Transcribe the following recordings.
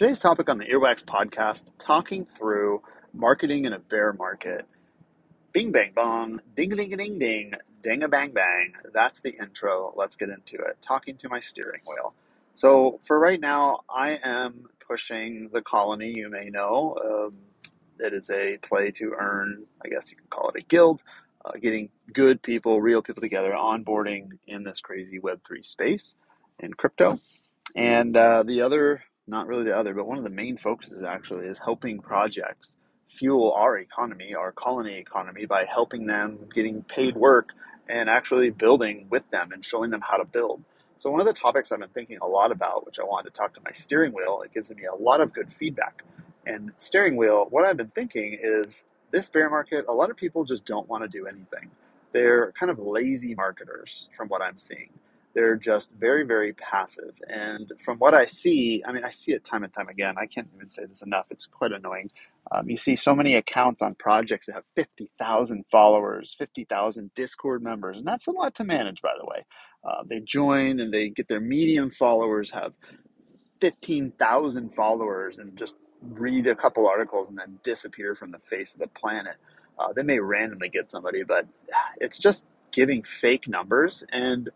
Today's topic on the Earwax podcast talking through marketing in a bear market. Bing bang bong, ding ding ding ding, ding a bang bang. That's the intro. Let's get into it. Talking to my steering wheel. So, for right now, I am pushing the colony, you may know. Um, it is a play to earn, I guess you can call it a guild, uh, getting good people, real people together, onboarding in this crazy Web3 space in crypto. And uh, the other not really the other, but one of the main focuses actually is helping projects fuel our economy, our colony economy, by helping them getting paid work and actually building with them and showing them how to build. So, one of the topics I've been thinking a lot about, which I wanted to talk to my steering wheel, it gives me a lot of good feedback. And steering wheel, what I've been thinking is this bear market, a lot of people just don't want to do anything. They're kind of lazy marketers from what I'm seeing. They're just very, very passive. And from what I see, I mean, I see it time and time again. I can't even say this enough. It's quite annoying. Um, you see so many accounts on projects that have 50,000 followers, 50,000 Discord members, and that's a lot to manage, by the way. Uh, they join and they get their medium followers, have 15,000 followers, and just read a couple articles and then disappear from the face of the planet. Uh, they may randomly get somebody, but it's just giving fake numbers. And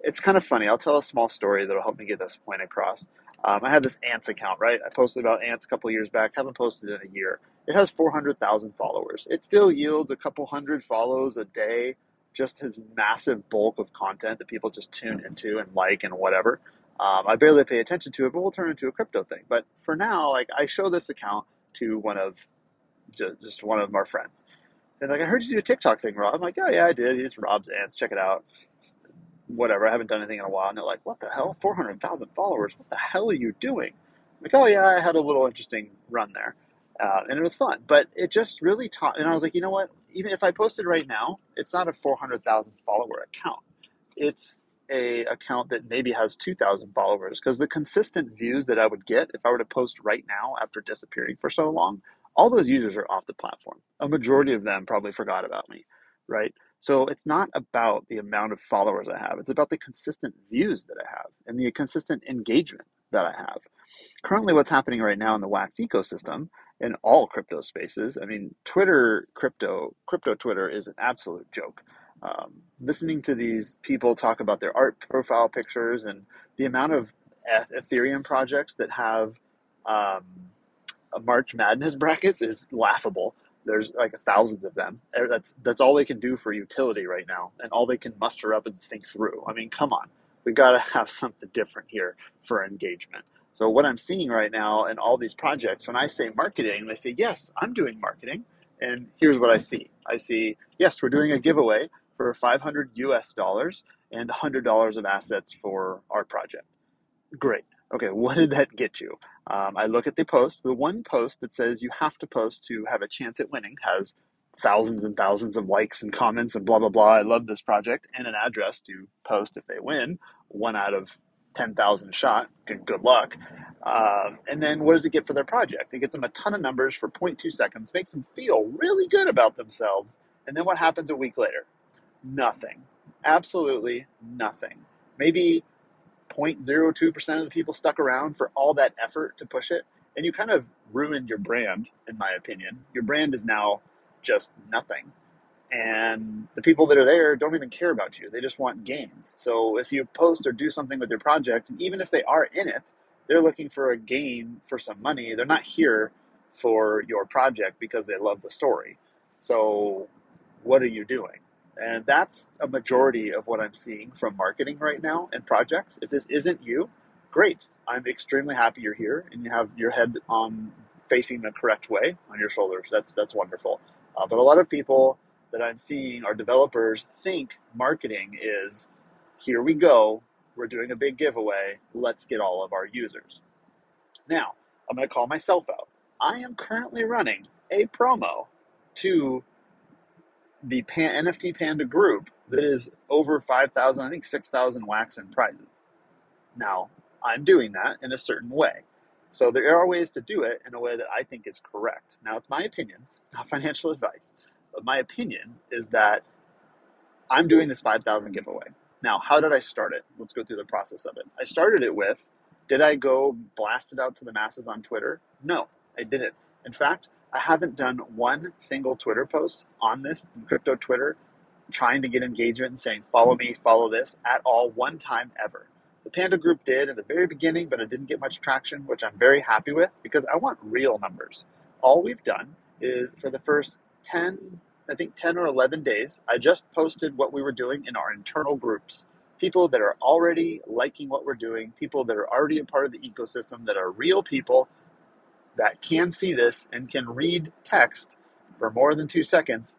it's kind of funny. I'll tell a small story that'll help me get this point across. Um, I had this ants account, right? I posted about ants a couple years back. Haven't posted in a year. It has 400,000 followers. It still yields a couple hundred follows a day. Just his massive bulk of content that people just tune into and like and whatever. Um, I barely pay attention to it, but we'll turn it into a crypto thing. But for now, like I show this account to one of just, just one of our friends. And like I heard you do a TikTok thing, Rob. I'm like, oh yeah, I did. It's Rob's ants. Check it out whatever. I haven't done anything in a while. And they're like, what the hell? 400,000 followers. What the hell are you doing? I'm like, oh, yeah, I had a little interesting run there. Uh, and it was fun. But it just really taught. And I was like, you know what? Even if I posted right now, it's not a 400,000 follower account. It's a account that maybe has 2,000 followers because the consistent views that I would get if I were to post right now after disappearing for so long, all those users are off the platform. A majority of them probably forgot about me, right? So it's not about the amount of followers I have. It's about the consistent views that I have and the consistent engagement that I have. Currently, what's happening right now in the Wax ecosystem in all crypto spaces, I mean, Twitter, crypto, crypto Twitter is an absolute joke. Um, listening to these people talk about their art profile pictures and the amount of Ethereum projects that have um, March Madness brackets is laughable. There's like thousands of them. Eh, that's that's all they can do for utility right now, and all they can muster up and think through. I mean, come on, we got to have something different here for engagement. So what I'm seeing right now in all these projects, when I say marketing, they say yes, I'm doing marketing, and here's what I see. I see yes, we're doing a giveaway for 500 US dollars and $100 of assets for our project. Great. Okay, what did that get you? Um, I look at the post. The one post that says you have to post to have a chance at winning has thousands and thousands of likes and comments and blah, blah, blah. I love this project and an address to post if they win. One out of 10,000 shot. Good, good luck. Um, and then what does it get for their project? It gets them a ton of numbers for 0.2 seconds, makes them feel really good about themselves. And then what happens a week later? Nothing. Absolutely nothing. Maybe 0.02% of the people stuck around for all that effort to push it. And you kind of ruined your brand, in my opinion. Your brand is now just nothing. And the people that are there don't even care about you. They just want gains. So if you post or do something with your project, and even if they are in it, they're looking for a gain for some money. They're not here for your project because they love the story. So what are you doing? And that's a majority of what I'm seeing from marketing right now and projects. If this isn't you, great. I'm extremely happy you're here and you have your head on facing the correct way on your shoulders. That's that's wonderful. Uh, but a lot of people that I'm seeing are developers think marketing is here we go, we're doing a big giveaway, let's get all of our users. Now, I'm going to call myself out. I am currently running a promo to the Pan, NFT Panda group that is over 5,000, I think 6,000 wax and prizes. Now, I'm doing that in a certain way. So there are ways to do it in a way that I think is correct. Now, it's my opinions, not financial advice, but my opinion is that I'm doing this 5,000 giveaway. Now, how did I start it? Let's go through the process of it. I started it with Did I go blast it out to the masses on Twitter? No, I didn't. In fact, I haven't done one single Twitter post on this crypto Twitter trying to get engagement and saying, follow me, follow this at all, one time ever. The Panda Group did in the very beginning, but it didn't get much traction, which I'm very happy with because I want real numbers. All we've done is for the first 10, I think 10 or 11 days, I just posted what we were doing in our internal groups. People that are already liking what we're doing, people that are already a part of the ecosystem, that are real people that can see this and can read text for more than two seconds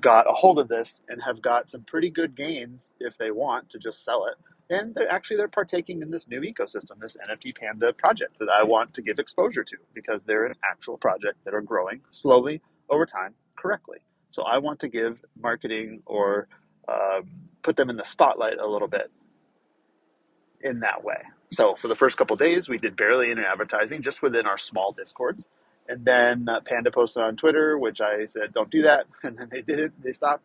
got a hold of this and have got some pretty good gains if they want to just sell it. And they're actually they're partaking in this new ecosystem, this NFT Panda project that I want to give exposure to because they're an actual project that are growing slowly over time correctly. So I want to give marketing or um, put them in the spotlight a little bit in that way. So for the first couple days, we did barely any advertising just within our small discords. And then uh, Panda posted on Twitter, which I said, don't do that. And then they did it, they stopped.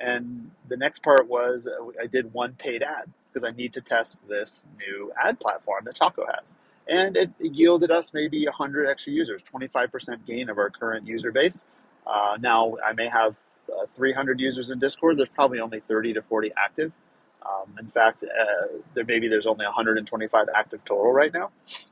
And the next part was uh, I did one paid ad because I need to test this new ad platform that Taco has. And it yielded us maybe 100 extra users, 25% gain of our current user base. Uh, now, I may have uh, 300 users in Discord. There's probably only 30 to 40 active. Um, in fact, uh, there maybe there's only 125 active total right now,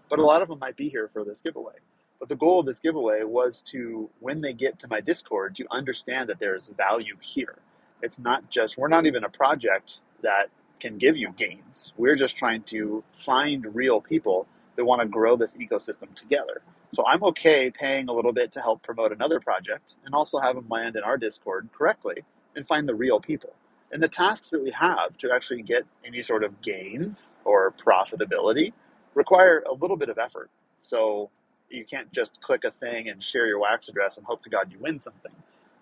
but a lot of them might be here for this giveaway. But the goal of this giveaway was to, when they get to my Discord, to understand that there is value here. It's not just, we're not even a project that can give you gains. We're just trying to find real people that want to grow this ecosystem together. So I'm okay paying a little bit to help promote another project and also have them land in our Discord correctly and find the real people. And the tasks that we have to actually get any sort of gains or profitability require a little bit of effort. So you can't just click a thing and share your wax address and hope to God you win something.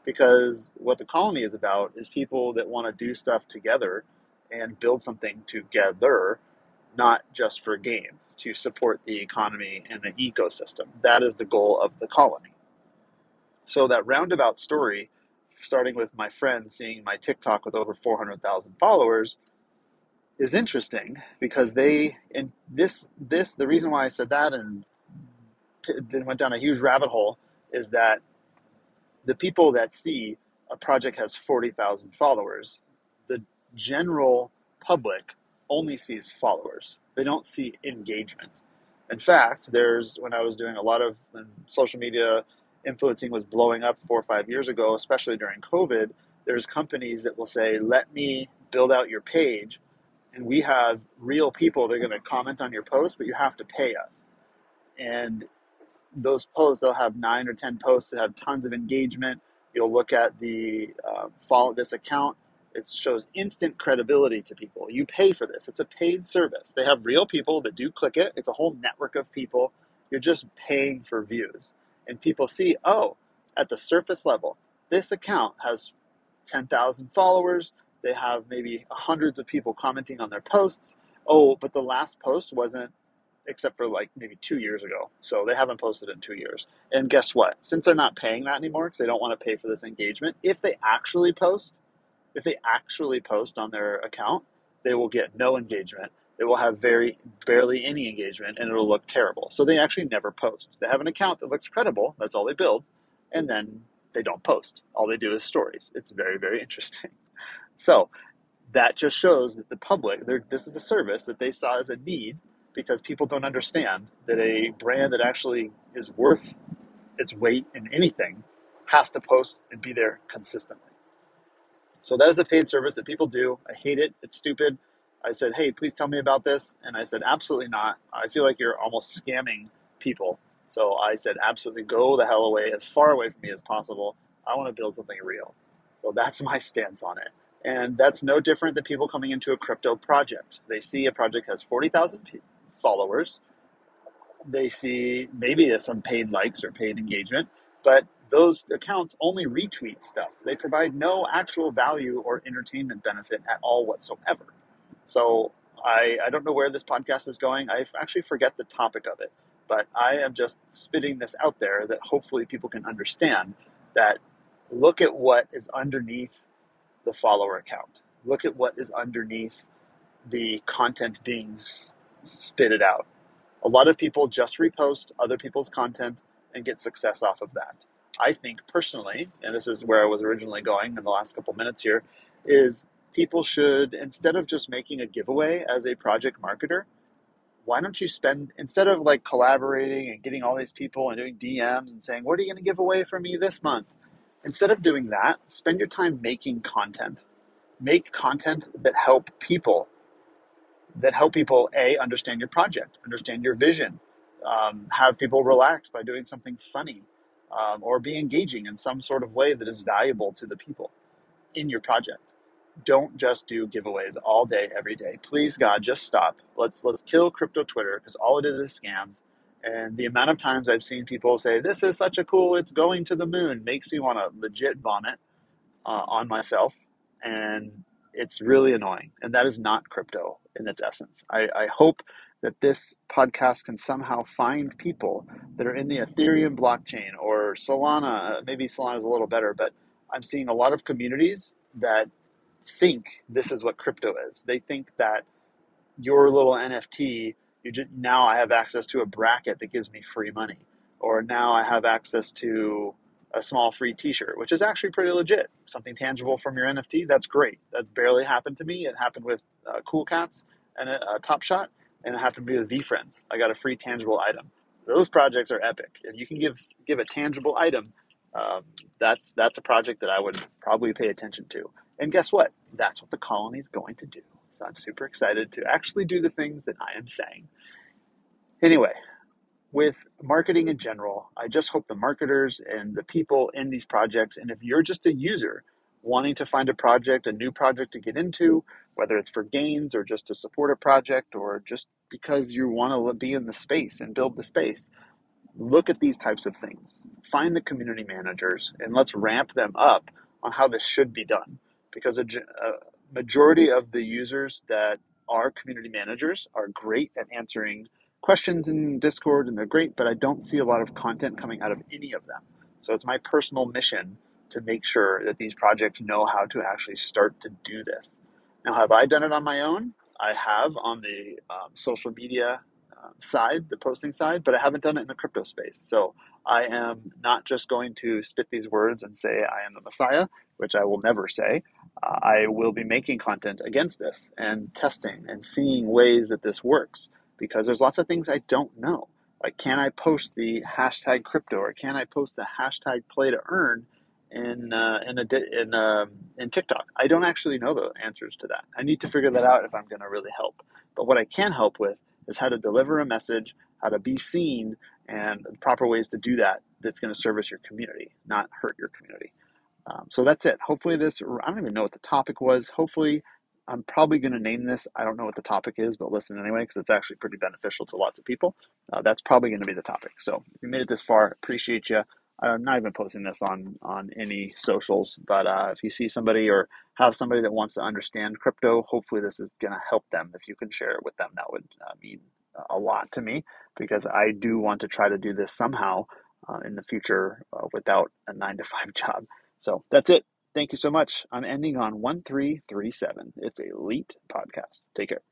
Because what the colony is about is people that want to do stuff together and build something together, not just for gains, to support the economy and the ecosystem. That is the goal of the colony. So that roundabout story, starting with my friend seeing my TikTok with over 400,000 followers, is interesting because they and this this the reason why I said that and then went down a huge rabbit hole is that the people that see a project has 40,000 followers, the general public only sees followers. They don't see engagement. In fact, there's when I was doing a lot of um, social media influencing was blowing up four or five years ago, especially during COVID, there's companies that will say, let me build out your page and we have real people that are going to comment on your post, but you have to pay us. And those posts, they'll have nine or 10 posts that have tons of engagement. You'll look at the uh, follow this account. It shows instant credibility to people. You pay for this. It's a paid service. They have real people that do click it. It's a whole network of people. You're just paying for views. And people see, oh, at the surface level, this account has 10,000 followers. They have maybe hundreds of people commenting on their posts. Oh, but the last post wasn't except for like maybe two years ago. So they haven't posted in two years. And guess what? Since they're not paying that anymore because they don't want to pay for this engagement, if they actually post, if they actually post on their account, they will get no engagement. They will have very barely any engagement and it'll look terrible. So they actually never post. They have an account that looks credible, that's all they build, and then they don't post. All they do is stories. It's very, very interesting. So that just shows that the public, this is a service that they saw as a need because people don't understand that a brand that actually is worth its weight in anything has to post and be there consistently. So that is a paid service that people do. I hate it. It's stupid. I said, hey, please tell me about this. And I said, absolutely not. I feel like you're almost scamming people. So I said, absolutely go the hell away, as far away from me as possible. I want to build something real. So that's my stance on it. And that's no different than people coming into a crypto project. They see a project has 40,000 followers. They see maybe there's some paid likes or paid engagement, but those accounts only retweet stuff. They provide no actual value or entertainment benefit at all whatsoever. So I, I don't know where this podcast is going. I actually forget the topic of it, but I am just spitting this out there that hopefully people can understand that look at what is underneath the follower account. Look at what is underneath the content being spit it out. A lot of people just repost other people's content and get success off of that. I think personally, and this is where I was originally going in the last couple minutes here, is people should, instead of just making a giveaway as a project marketer, why don't you spend instead of like collaborating and getting all these people and doing DMs and saying, "What are you going to give away for me this month?" Instead of doing that, spend your time making content. Make content that help people that help people a understand your project, understand your vision, um, have people relax by doing something funny, um, or be engaging in some sort of way that is valuable to the people in your project. Don't just do giveaways all day, every day. Please, God, just stop. Let's let's kill crypto Twitter because all it is is scams. And the amount of times I've seen people say, "This is such a cool, it's going to the moon," makes me want to legit vomit uh, on myself, and it's really annoying. And that is not crypto in its essence. I, I hope that this podcast can somehow find people that are in the Ethereum blockchain or Solana. Maybe Solana is a little better, but I'm seeing a lot of communities that think this is what crypto is. They think that your little NFT, you just now I have access to a bracket that gives me free money, or now I have access to a small free T-shirt, which is actually pretty legit. Something tangible from your NFT, that's great. That's barely happened to me. It happened with uh, Cool Cats and a, a Top Shot, and it happened to be with VeeFriends. I got a free tangible item. Those projects are epic. If you can give give a tangible item, um, that's that's a project that I would probably pay attention to. And guess what? That's what the colony is going to do. So I'm super excited to actually do the things that I am saying. Anyway, with marketing in general, I just hope the marketers and the people in these projects, and if you're just a user wanting to find a project, a new project to get into, whether it's for gains or just to support a project or just because you want to be in the space and build the space, look at these types of things. Find the community managers and let's ramp them up on how this should be done. Because a, a majority of the users that are community managers are great at answering questions in Discord and they're great, but I don't see a lot of content coming out of any of them. So it's my personal mission to make sure that these projects know how to actually start to do this. Now, have I done it on my own? I have on the um, social media uh, side, the posting side, but I haven't done it in the crypto space. So I am not just going to spit these words and say I am the Messiah, which I will never say. Uh, I will be making content against this and testing and seeing ways that this works because there's lots of things I don't know. Like, can I post the hashtag crypto or can I post the hashtag play to earn in uh, in a in um, in TikTok? I don't actually know the answers to that. I need to figure that out if I'm going to really help. But what I can help with is how to deliver a message, how to be seen, and proper ways to do that. That's going to service your community, not hurt your community. Um, so that's it. Hopefully, this I don't even know what the topic was. Hopefully, I'm probably going to name this. I don't know what the topic is, but listen anyway because it's actually pretty beneficial to lots of people. Uh, that's probably going to be the topic. So if you made it this far, appreciate you. I'm not even posting this on on any socials, but uh, if you see somebody or have somebody that wants to understand crypto, hopefully this is going to help them. If you can share it with them, that would uh, mean a lot to me because I do want to try to do this somehow uh, in the future uh, without a nine to five job. So that's it. Thank you so much. I'm ending on 1337. It's Elite Podcast. Take care.